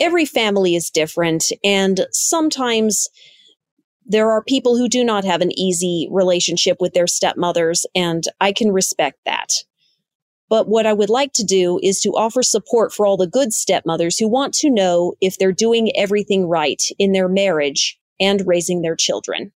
every family is different, and sometimes there are people who do not have an easy relationship with their stepmothers, and I can respect that. But what I would like to do is to offer support for all the good stepmothers who want to know if they're doing everything right in their marriage and raising their children.